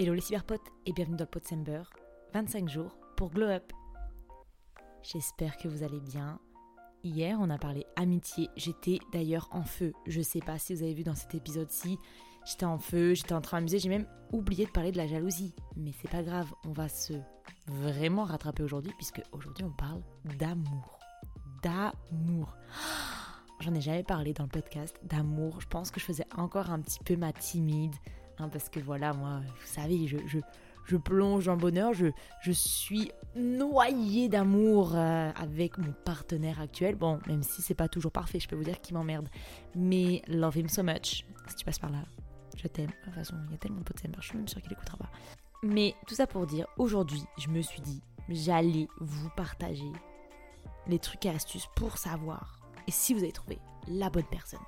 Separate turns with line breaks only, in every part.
Hello les cyberpotes et bienvenue dans le Potsember, 25 jours pour Glow Up. J'espère que vous allez bien. Hier, on a parlé amitié. J'étais d'ailleurs en feu. Je sais pas si vous avez vu dans cet épisode-ci, j'étais en feu, j'étais en train d'amuser. J'ai même oublié de parler de la jalousie. Mais c'est pas grave, on va se vraiment rattraper aujourd'hui puisque aujourd'hui on parle d'amour. D'amour. J'en ai jamais parlé dans le podcast d'amour. Je pense que je faisais encore un petit peu ma timide. Hein, parce que voilà, moi, vous savez, je, je, plonge en bonheur, je, je suis noyée d'amour euh, avec mon partenaire actuel. Bon, même si c'est pas toujours parfait, je peux vous dire qu'il m'emmerde. Mais love him so much. Si tu passes par là, je t'aime. De toute façon, il y a tellement de potes je suis même sûre qu'il écoutera pas. Mais tout ça pour dire, aujourd'hui, je me suis dit, j'allais vous partager les trucs et astuces pour savoir et si vous avez trouvé la bonne personne.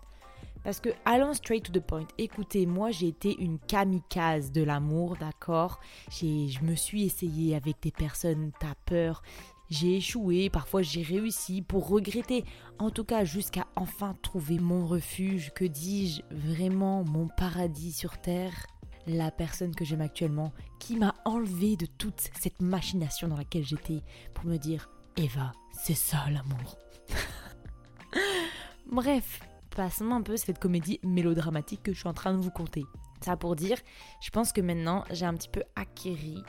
Parce que allons straight to the point. Écoutez, moi j'ai été une kamikaze de l'amour, d'accord? Je me suis essayée avec des personnes, t'as peur. J'ai échoué, parfois j'ai réussi pour regretter. En tout cas, jusqu'à enfin trouver mon refuge, que dis-je, vraiment mon paradis sur terre. La personne que j'aime actuellement, qui m'a enlevé de toute cette machination dans laquelle j'étais pour me dire Eva, c'est ça l'amour. Bref, passons un peu cette comédie mélodramatique que je suis en train de vous conter. Ça pour dire, je pense que maintenant j'ai un petit peu acquéri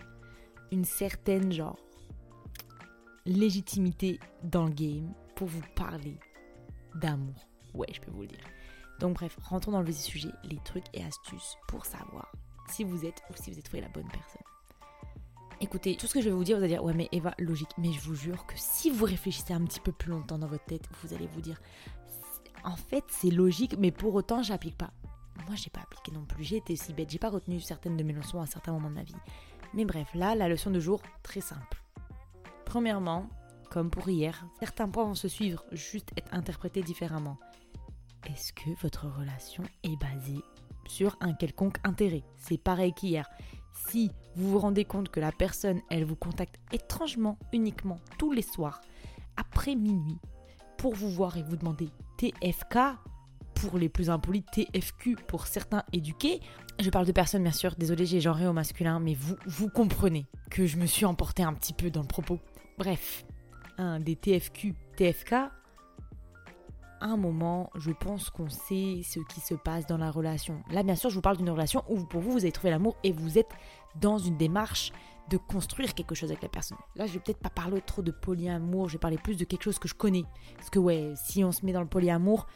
une certaine genre légitimité dans le game pour vous parler d'amour. Ouais, je peux vous le dire. Donc bref, rentrons dans le sujet, les trucs et astuces pour savoir si vous êtes ou si vous êtes trouvé la bonne personne. Écoutez, tout ce que je vais vous dire, vous allez dire, ouais mais Eva, logique. Mais je vous jure que si vous réfléchissez un petit peu plus longtemps dans votre tête, vous allez vous dire, en fait, c'est logique, mais pour autant, j'applique pas. Moi, j'ai pas appliqué non plus. J'ai été si bête. J'ai pas retenu certaines de mes leçons à certains moments de ma vie. Mais bref, là, la leçon de jour, très simple. Premièrement, comme pour hier, certains points vont se suivre, juste être interprétés différemment. Est-ce que votre relation est basée sur un quelconque intérêt? C'est pareil qu'hier. Si vous vous rendez compte que la personne, elle vous contacte étrangement, uniquement, tous les soirs, après minuit, pour vous voir et vous demander TFK pour les plus impolis, TFQ pour certains éduqués. Je parle de personnes, bien sûr, désolé, j'ai genré au masculin, mais vous, vous comprenez que je me suis emporté un petit peu dans le propos. Bref, des TFQ, TFK, un moment, je pense qu'on sait ce qui se passe dans la relation. Là, bien sûr, je vous parle d'une relation où pour vous, vous avez trouvé l'amour et vous êtes dans une démarche de construire quelque chose avec la personne. Là, je vais peut-être pas parler trop de polyamour, je vais parler plus de quelque chose que je connais. Parce que ouais, si on se met dans le polyamour,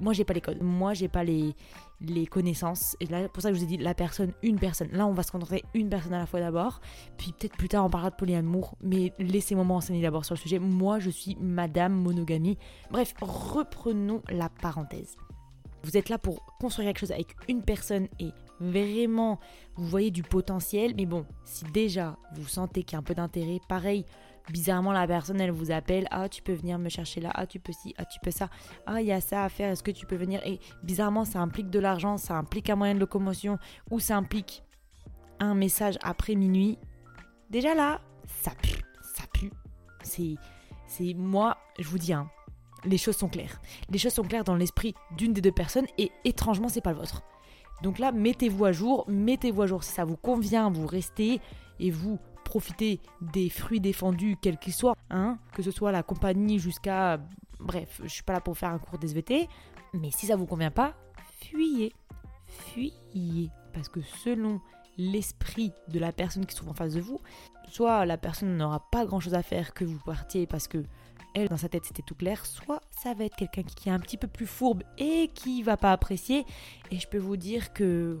moi j'ai pas les codes, moi j'ai pas les, les connaissances. Et là, pour ça que je vous ai dit la personne, une personne. Là, on va se concentrer une personne à la fois d'abord. Puis peut-être plus tard, on parlera de polyamour. Mais laissez-moi m'enseigner d'abord sur le sujet. Moi, je suis Madame Monogamie. Bref, reprenons la parenthèse. Vous êtes là pour construire quelque chose avec une personne et vraiment vous voyez du potentiel. Mais bon, si déjà vous sentez qu'il y a un peu d'intérêt, pareil, bizarrement la personne elle vous appelle, ah tu peux venir me chercher là, ah tu peux ci, ah tu peux ça, ah il y a ça à faire, est-ce que tu peux venir? Et bizarrement ça implique de l'argent, ça implique un moyen de locomotion ou ça implique un message après minuit. Déjà là, ça pue, ça pue. C'est, c'est moi, je vous dis, hein, les choses sont claires. Les choses sont claires dans l'esprit d'une des deux personnes et étrangement, c'est pas le vôtre. Donc là, mettez-vous à jour, mettez-vous à jour si ça vous convient, vous restez et vous profitez des fruits défendus, quels qu'ils soient, hein, que ce soit la compagnie jusqu'à. Bref, je suis pas là pour faire un cours d'SVT, mais si ça vous convient pas, fuyez. Fuyez. Parce que selon l'esprit de la personne qui se trouve en face de vous, soit la personne n'aura pas grand chose à faire que vous partiez parce que dans sa tête, c'était tout clair, soit ça va être quelqu'un qui est un petit peu plus fourbe et qui va pas apprécier. Et je peux vous dire que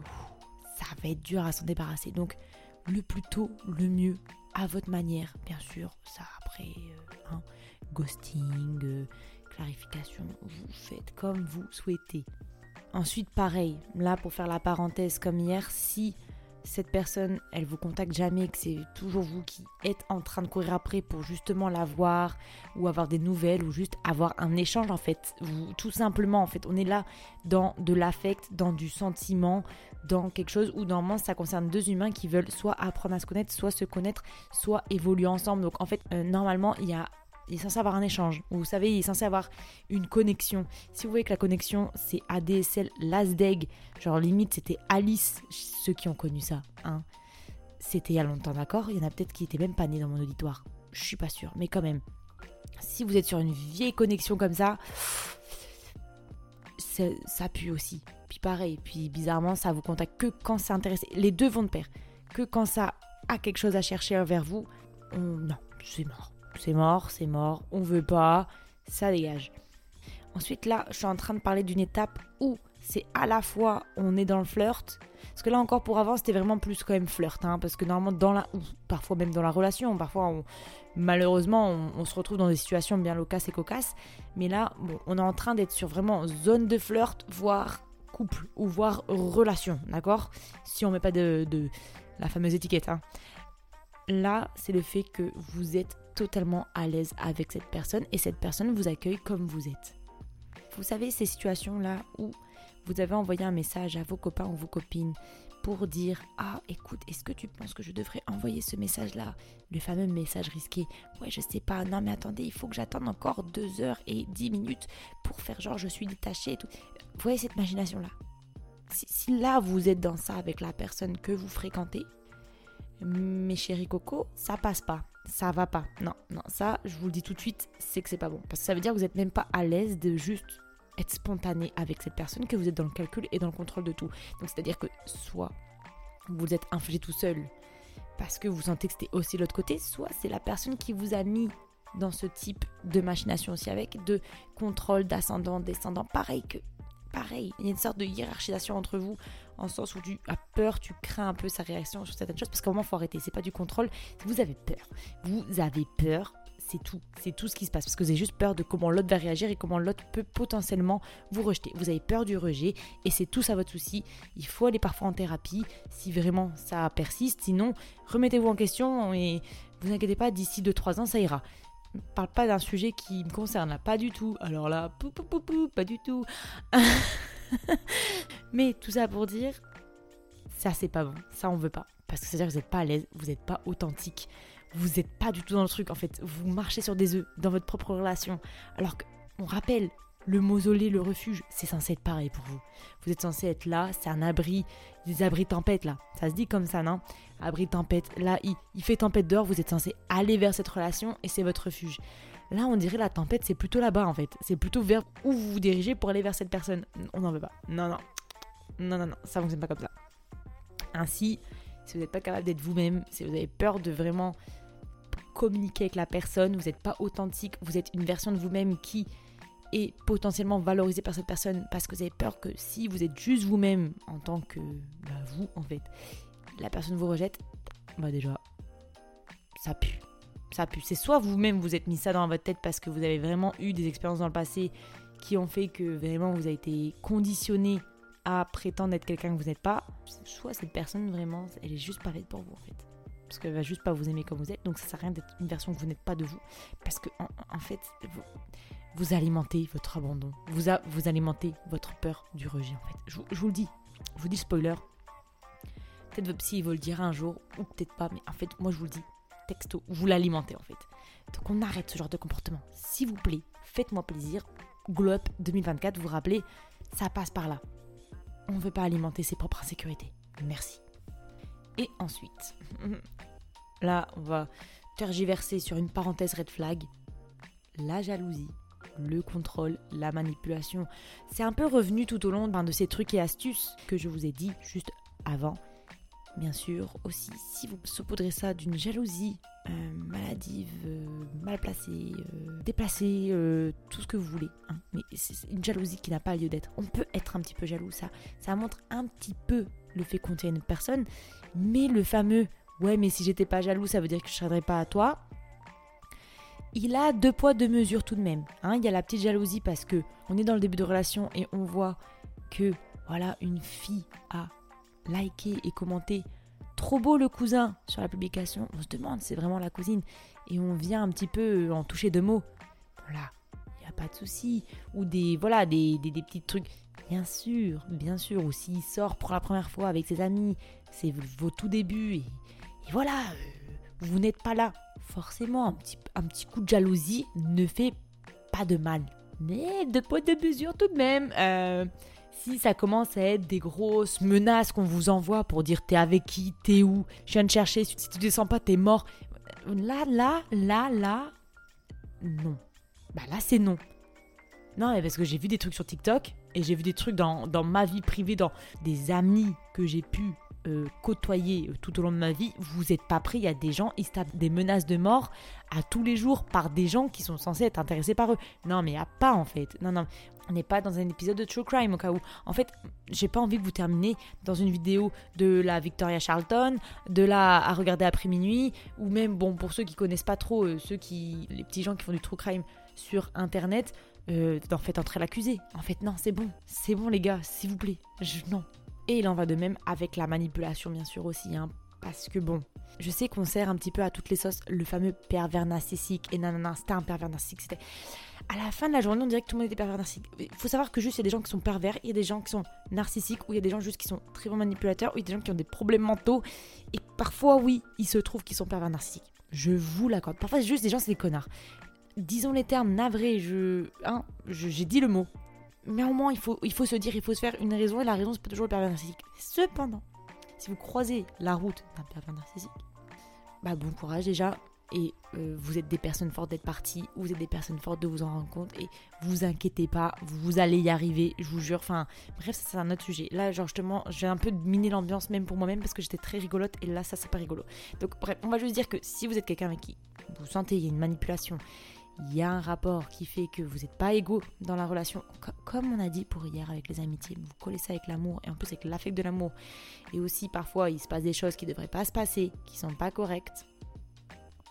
ça va être dur à s'en débarrasser. Donc, le plus tôt, le mieux, à votre manière, bien sûr. Ça, après, euh, hein, ghosting, euh, clarification, vous faites comme vous souhaitez. Ensuite, pareil, là, pour faire la parenthèse comme hier, si cette personne, elle vous contacte jamais, que c'est toujours vous qui êtes en train de courir après pour justement la voir ou avoir des nouvelles ou juste avoir un échange en fait. Tout simplement en fait, on est là dans de l'affect, dans du sentiment, dans quelque chose où normalement ça concerne deux humains qui veulent soit apprendre à se connaître, soit se connaître, soit évoluer ensemble. Donc en fait, euh, normalement, il y a il est censé avoir un échange. Vous savez, il est censé avoir une connexion. Si vous voyez que la connexion, c'est ADSL, LASDEG, genre limite, c'était Alice, ceux qui ont connu ça. Hein. c'était il y a longtemps, d'accord? Il y en a peut-être qui étaient même pas nés dans mon auditoire. Je suis pas sûre, mais quand même. Si vous êtes sur une vieille connexion comme ça, ça pue aussi. Puis pareil, puis bizarrement, ça vous contacte que quand c'est intéressé. Les deux vont de pair. Que quand ça a quelque chose à chercher vers vous, non, c'est mort. C'est mort, c'est mort, on veut pas, ça dégage. Ensuite, là, je suis en train de parler d'une étape où c'est à la fois on est dans le flirt, parce que là encore pour avant c'était vraiment plus quand même flirt, hein, parce que normalement dans la, ou parfois même dans la relation, parfois malheureusement on, se retrouve dans des situations bien locasses et cocasses, mais là bon, on est en train d'être sur vraiment zone de flirt, voire couple ou voire relation, d'accord? Si on met pas de, la fameuse étiquette. Hein. Là, c'est le fait que vous êtes totalement à l'aise avec cette personne et cette personne vous accueille comme vous êtes. Vous savez, ces situations-là où vous avez envoyé un message à vos copains ou vos copines pour dire Ah, écoute, est-ce que tu penses que je devrais envoyer ce message-là Le fameux message risqué? Ouais, je sais pas. Non, mais attendez, il faut que j'attende encore 2 heures et 10 minutes pour faire genre je suis détachée. Vous voyez cette imagination-là si, là vous êtes dans ça avec la personne que vous fréquentez, mes chéris coco, ça passe pas. Ça va pas. Non, non, ça, je vous le dis tout de suite, c'est que c'est pas bon. Parce que ça veut dire que vous n'êtes même pas à l'aise de juste être spontané avec cette personne, que vous êtes dans le calcul et dans le contrôle de tout. Donc c'est-à-dire que soit vous êtes infligé tout seul parce que vous sentez que c'était aussi l'autre côté, soit c'est la personne qui vous a mis dans ce type de machination aussi avec de contrôle d'ascendant, descendant, pareil que pareil, il y a une sorte de hiérarchisation entre vous, en sens où tu as peur, tu crains un peu sa réaction sur certaines choses, parce qu'à un moment, il faut arrêter. C'est pas du contrôle, vous avez peur. Vous avez peur, c'est tout. C'est tout ce qui se passe, parce que vous avez juste peur de comment l'autre va réagir et comment l'autre peut potentiellement vous rejeter. Vous avez peur du rejet, et c'est tout ça votre souci. Il faut aller parfois en thérapie, si vraiment ça persiste. Sinon, remettez-vous en question et vous inquiétez pas, d'ici 2-3 ans, ça ira parle pas d'un sujet qui me concerne là, pas du tout. Alors là, pou, pou, pou, pou pas du tout. Mais tout ça pour dire, ça c'est pas bon, ça on veut pas. Parce que c'est-à-dire que vous n'êtes pas à l'aise, vous n'êtes pas authentique, vous n'êtes pas du tout dans le truc en fait. Vous marchez sur des œufs dans votre propre relation. Alors qu'on rappelle, le mausolée, le refuge, c'est censé être pareil pour vous. Vous êtes censé être là, c'est un abri, des abris tempête là. Ça se dit comme ça, non? Abri tempête. Là, il, il fait tempête dehors, vous êtes censé aller vers cette relation et c'est votre refuge. Là, on dirait la tempête, c'est plutôt là-bas en fait. C'est plutôt vers où vous vous dirigez pour aller vers cette personne. On n'en veut pas. Non, non. Non, non, non. Ça fonctionne pas comme ça. Ainsi, si vous n'êtes pas capable d'être vous-même, si vous avez peur de vraiment communiquer avec la personne, vous n'êtes pas authentique, vous êtes une version de vous-même qui et potentiellement valorisé par cette personne parce que vous avez peur que si vous êtes juste vous-même en tant que bah, vous en fait, la personne vous rejette, bah déjà ça pue. Ça. C'est soit vous-même vous êtes mis ça dans votre tête parce que vous avez vraiment eu des expériences dans le passé qui ont fait que vraiment vous avez été conditionné à prétendre être quelqu'un que vous n'êtes pas, soit cette personne vraiment, elle est juste pas faite pour vous en fait. Parce qu'elle va juste pas vous aimer comme vous êtes, donc ça sert à rien d'être une version que vous n'êtes pas de vous. Parce que en, fait, vous alimentez votre abandon, vous, vous alimentez votre peur du rejet en fait. Je, vous le dis, je vous dis spoiler. Peut-être votre psy il va le dire un jour, ou peut-être pas, mais en fait moi je vous le dis, texto, vous l'alimentez en fait. Donc on arrête ce genre de comportement. S'il vous plaît, faites-moi plaisir. Glow Up 2024, vous vous rappelez, ça passe par là. On ne veut pas alimenter ses propres insécurités. Merci. Et ensuite, là on va tergiverser sur une parenthèse red flag, la jalousie le contrôle, la manipulation. C'est un peu revenu tout au long de ces trucs et astuces que je vous ai dit juste avant. Bien sûr, aussi, si vous saupoudrez ça d'une jalousie euh, maladive, euh, mal placée, euh, déplacée, tout ce que vous voulez. Hein. Mais c'est une jalousie qui n'a pas lieu d'être. On peut être un petit peu jaloux, ça. Ça montre un petit peu le fait qu'on tient une personne. Mais le fameux ouais, mais si j'étais pas jaloux, ça veut dire que je ne serais pas à toi il a deux poids, deux mesures tout de même. Hein. il y a la petite jalousie parce que on est dans le début de relation et on voit que voilà une fille a liké et commenté trop beau le cousin sur la publication. On se demande c'est vraiment la cousine et on vient un petit peu en toucher deux mots. Voilà, il n'y a pas de souci. Ou des voilà des, des, petits trucs. Bien sûr, bien sûr. Ou s'il sort pour la première fois avec ses amis, c'est vos tout débuts et, voilà, euh, vous n'êtes pas là forcément, un petit, un petit coup de jalousie ne fait pas de mal. Mais de poids de mesure tout de même. Euh, si ça commence à être des grosses menaces qu'on vous envoie pour dire t'es avec qui, t'es où, je viens de chercher, si tu descends pas, t'es mort. Là, là, là, là, non. Bah là, c'est non. Non, mais parce que j'ai vu des trucs sur TikTok et j'ai vu des trucs dans, dans ma vie privée, dans des amis que j'ai pu euh, côtoyer euh, tout au long de ma vie, vous n'êtes pas pris. Il y a des gens, ils se tapent des menaces de mort à tous les jours par des gens qui sont censés être intéressés par eux. Non, mais a pas en fait. Non, non. On n'est pas dans un épisode de True Crime au cas où. En fait, j'ai pas envie que vous terminiez dans une vidéo de la Victoria Charlton, de la à regarder après minuit, ou même, bon, pour ceux qui connaissent pas trop, euh, ceux qui, les petits gens qui font du True Crime sur Internet, euh, d'en fait entrer l'accusé. En fait, non, c'est bon. C'est bon, les gars, s'il vous plaît. Non. Et il en va de même avec la manipulation, bien sûr, aussi. Hein, parce que bon, je sais qu'on sert un petit peu à toutes les sauces le fameux pervers narcissique. Et non, c'était un pervers narcissique. C'était. À la fin de la journée, on dirait que tout le monde était pervers narcissique. Il faut savoir que juste, il y a des gens qui sont pervers, il y a des gens qui sont narcissiques, ou il y a des gens juste qui sont très bons manipulateurs, ou il y a des gens qui ont des problèmes mentaux. Et parfois, oui, il se trouve qu'ils sont pervers narcissiques. Je vous l'accorde. Parfois, c'est juste des gens, c'est des connards. Disons les termes navrés, je. Hein, j'ai dit le mot. Mais au moins, il faut, il faut se dire, il faut se faire une raison, et la raison, c'est pas toujours le pervers narcissique. Cependant, si vous croisez la route d'un pervers narcissique, bah bon courage déjà. Et euh, vous êtes des personnes fortes d'être parties, vous êtes des personnes fortes de vous en rendre compte, et vous inquiétez pas, vous allez y arriver, je vous jure. Enfin, bref, c'est un autre sujet. Là, genre, justement, j'ai un peu miné l'ambiance même pour moi-même parce que j'étais très rigolote, et là, ça c'est pas rigolo. Donc, bref, on va juste dire que si vous êtes quelqu'un avec qui vous sentez il y a une manipulation, il y a un rapport qui fait que vous n'êtes pas égaux dans la relation, comme on a dit pour hier avec les amitiés, vous collez ça avec l'amour et en plus avec l'affect de l'amour. Et aussi parfois il se passe des choses qui ne devraient pas se passer, qui sont pas correctes.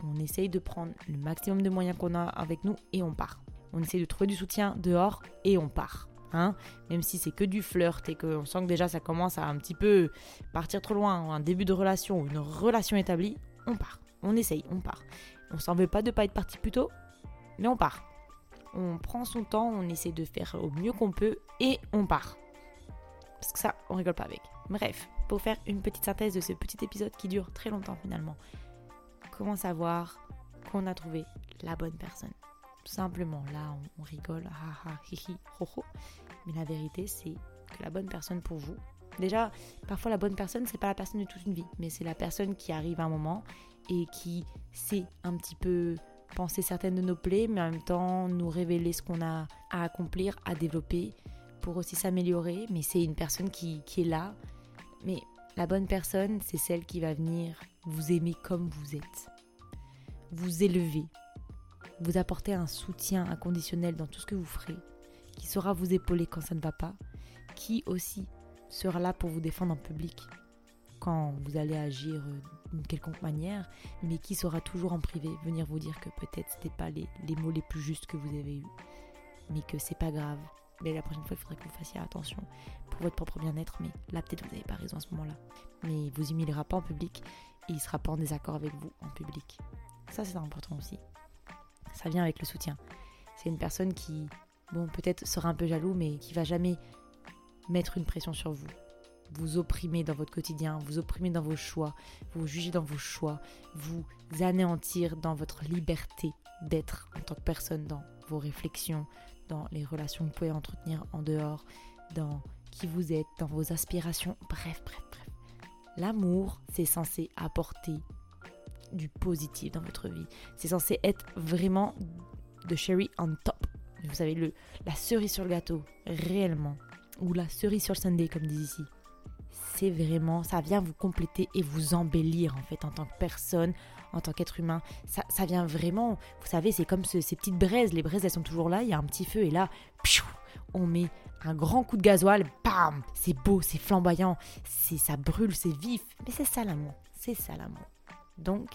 On essaye de prendre le maximum de moyens qu'on a avec nous et on part. On essaye de trouver du soutien dehors et on part. Hein Même si c'est que du flirt et qu'on sent que déjà ça commence à un petit peu partir trop loin, un début de relation ou une relation établie, on part. On essaye, on part. On s'en veut pas de pas être parti plus tôt, mais on part. On prend son temps, on essaie de faire au mieux qu'on peut et on part. Parce que ça, on rigole pas avec. Bref, pour faire une petite synthèse de ce petit épisode qui dure très longtemps finalement. Comment savoir qu'on a trouvé la bonne personne? Tout simplement, là, on, rigole, ha ha, hi hi, ho ho. Mais la vérité, c'est que la bonne personne pour vous, déjà, parfois la bonne personne, c'est pas la personne de toute une vie, mais c'est la personne qui arrive à un moment et qui sait un petit peu penser certaines de nos plaies, mais en même temps nous révéler ce qu'on a à accomplir, à développer pour aussi s'améliorer. Mais c'est une personne qui, qui est là. Mais la bonne personne, c'est celle qui va venir vous aimer comme vous êtes, vous élever, vous apporter un soutien inconditionnel dans tout ce que vous ferez, qui saura vous épauler quand ça ne va pas, qui aussi sera là pour vous défendre en public quand vous allez agir euh, d'une quelconque manière, mais qui saura toujours en privé venir vous dire que peut-être c'était pas les, les, mots les plus justes que vous avez eus, mais que c'est pas grave. Mais la prochaine fois, il faudrait que vous fassiez attention pour votre propre bien-être, mais là peut-être vous n'avez pas raison à ce moment-là. Mais il vous humiliera pas en public et il sera pas en désaccord avec vous en public. Ça c'est important aussi. Ça vient avec le soutien. C'est une personne qui, bon, peut-être sera un peu jaloux, mais qui va jamais mettre une pression sur vous vous opprimez dans votre quotidien, vous opprimez dans vos choix, vous jugez dans vos choix, vous anéantir dans votre liberté d'être en tant que personne, dans vos réflexions, dans les relations que vous pouvez entretenir en dehors, dans qui vous êtes, dans vos aspirations, bref, bref, bref. L'amour, c'est censé apporter du positif dans votre vie. C'est censé être vraiment de cherry on top. Vous savez, le, la cerise sur le gâteau, réellement. Ou la cerise sur le sundae, comme disent ici c'est vraiment, ça vient vous compléter et vous embellir en fait en tant que personne, en tant qu'être humain. Ça, vient vraiment, vous savez, c'est comme ces petites braises. Les braises, elles sont toujours là, il y a un petit feu et là, on met un grand coup de gasoil, bam, c'est beau, c'est flamboyant, c'est ça brûle, c'est vif. Mais c'est ça l'amour, c'est ça l'amour. Donc,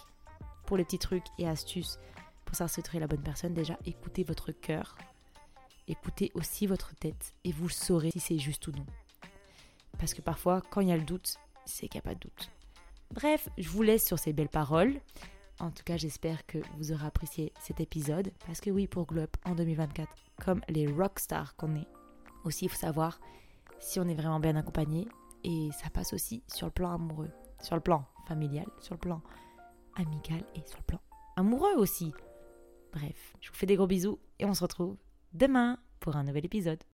pour les petits trucs et astuces pour savoir la bonne personne, déjà écoutez votre cœur, écoutez aussi votre tête et vous saurez si c'est juste ou non. Parce que parfois, quand il y a le doute, c'est qu'il n'y a pas de doute. Bref, je vous laisse sur ces belles paroles. En tout cas, j'espère que vous aurez apprécié cet épisode. Parce que oui, pour Glow en 2024, comme les rockstars qu'on est, aussi il faut savoir si on est vraiment bien accompagné. Et ça passe aussi sur le plan amoureux, sur le plan familial, sur le plan amical et sur le plan amoureux aussi. Bref, je vous fais des gros bisous et on se retrouve demain pour un nouvel épisode.